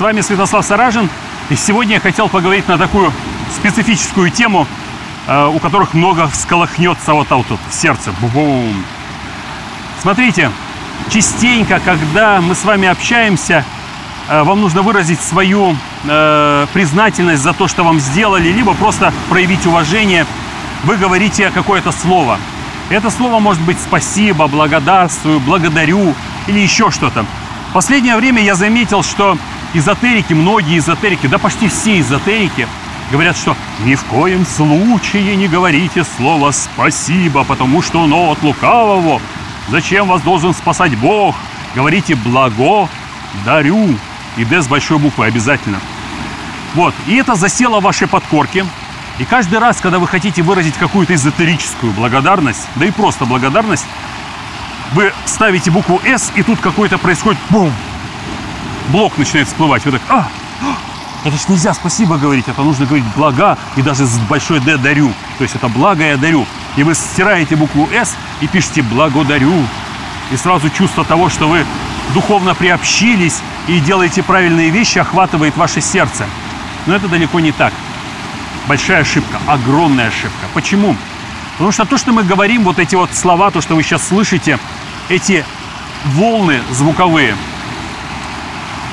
С вами Святослав Саражин. И сегодня я хотел поговорить на такую специфическую тему, э, у которых много всколыхнется вот так вот в сердце. Бум. Смотрите, частенько, когда мы с вами общаемся, э, вам нужно выразить свою э, признательность за то, что вам сделали, либо просто проявить уважение. Вы говорите какое-то слово. Это слово может быть спасибо, благодарствую, благодарю или еще что-то. В последнее время я заметил, что эзотерики, многие эзотерики, да почти все эзотерики говорят, что ни в коем случае не говорите слово «спасибо», потому что оно от лукавого. Зачем вас должен спасать Бог? Говорите «благо», «дарю» и «д» с большой буквы обязательно. Вот, и это засело в вашей подкорке. И каждый раз, когда вы хотите выразить какую-то эзотерическую благодарность, да и просто благодарность, вы ставите букву «С», и тут какой-то происходит бум, блок начинает всплывать. Вы так, а, это ж нельзя спасибо говорить, это нужно говорить блага и даже с большой «Д» дарю. То есть это благо я дарю. И вы стираете букву «С» и пишете «благодарю». И сразу чувство того, что вы духовно приобщились и делаете правильные вещи, охватывает ваше сердце. Но это далеко не так. Большая ошибка, огромная ошибка. Почему? Потому что то, что мы говорим, вот эти вот слова, то, что вы сейчас слышите, эти волны звуковые,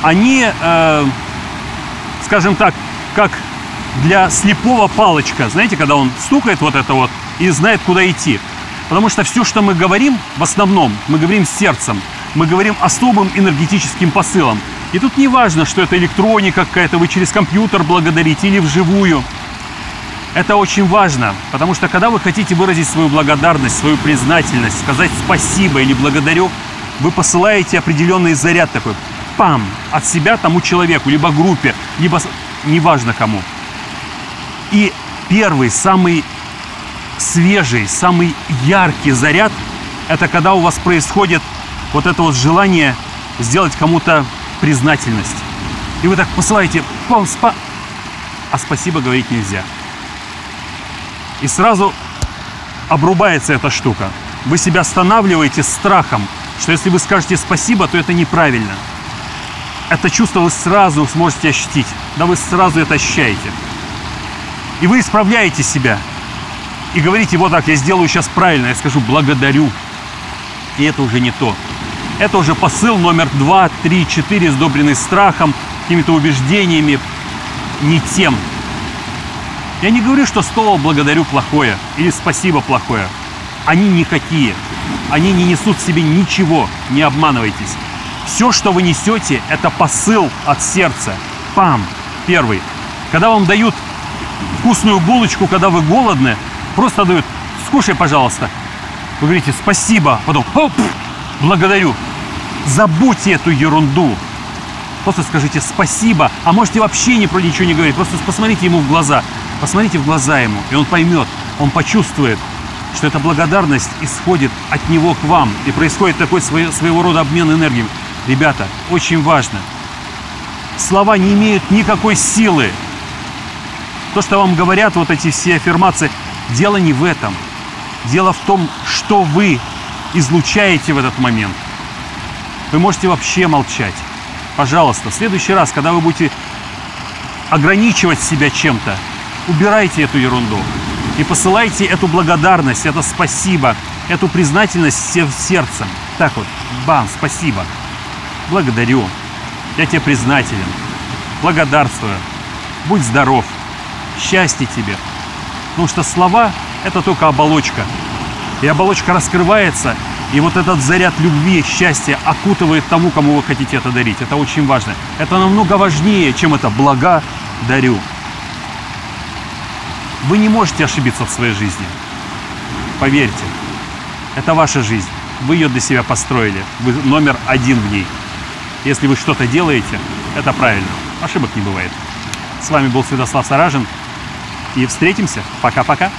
они, э, скажем так, как для слепого палочка. Знаете, когда он стукает вот это вот и знает, куда идти. Потому что все, что мы говорим, в основном, мы говорим сердцем. Мы говорим особым энергетическим посылом. И тут не важно, что это электроника какая-то, вы через компьютер благодарите или вживую. Это очень важно, потому что когда вы хотите выразить свою благодарность, свою признательность, сказать спасибо или благодарю, вы посылаете определенный заряд такой, пам, от себя тому человеку, либо группе, либо неважно кому. И первый, самый свежий, самый яркий заряд, это когда у вас происходит вот это вот желание сделать кому-то признательность. И вы так посылаете, пам, спа, а спасибо говорить нельзя. И сразу обрубается эта штука. Вы себя останавливаете страхом, что если вы скажете спасибо, то это неправильно. Это чувство вы сразу сможете ощутить. Да вы сразу это ощущаете. И вы исправляете себя. И говорите, вот так, я сделаю сейчас правильно, я скажу благодарю. И это уже не то. Это уже посыл номер два, три, четыре, сдобренный страхом, какими-то убеждениями, не тем. Я не говорю, что слово «благодарю» плохое или «спасибо» плохое. Они никакие. Они не несут в себе ничего, не обманывайтесь. Все, что вы несете, это посыл от сердца. Пам! Первый. Когда вам дают вкусную булочку, когда вы голодны, просто дают «скушай, пожалуйста». Вы говорите «спасибо», потом «оп, благодарю». Забудьте эту ерунду. Просто скажите спасибо, а можете вообще ни про ничего не говорить. Просто посмотрите ему в глаза. Посмотрите в глаза ему, и он поймет, он почувствует, что эта благодарность исходит от него к вам. И происходит такой своего рода обмен энергией. Ребята, очень важно. Слова не имеют никакой силы. То, что вам говорят вот эти все аффирмации, дело не в этом. Дело в том, что вы излучаете в этот момент. Вы можете вообще молчать. Пожалуйста, в следующий раз, когда вы будете ограничивать себя чем-то, убирайте эту ерунду и посылайте эту благодарность, это спасибо, эту признательность всем сердцем. Так вот, бам, спасибо, благодарю, я тебе признателен, благодарствую, будь здоров, счастья тебе. Потому что слова – это только оболочка. И оболочка раскрывается, и вот этот заряд любви, счастья окутывает тому, кому вы хотите это дарить. Это очень важно. Это намного важнее, чем это «блага дарю». Вы не можете ошибиться в своей жизни. Поверьте, это ваша жизнь. Вы ее для себя построили. Вы номер один в ней. Если вы что-то делаете, это правильно. Ошибок не бывает. С вами был Святослав Саражин. И встретимся. Пока-пока.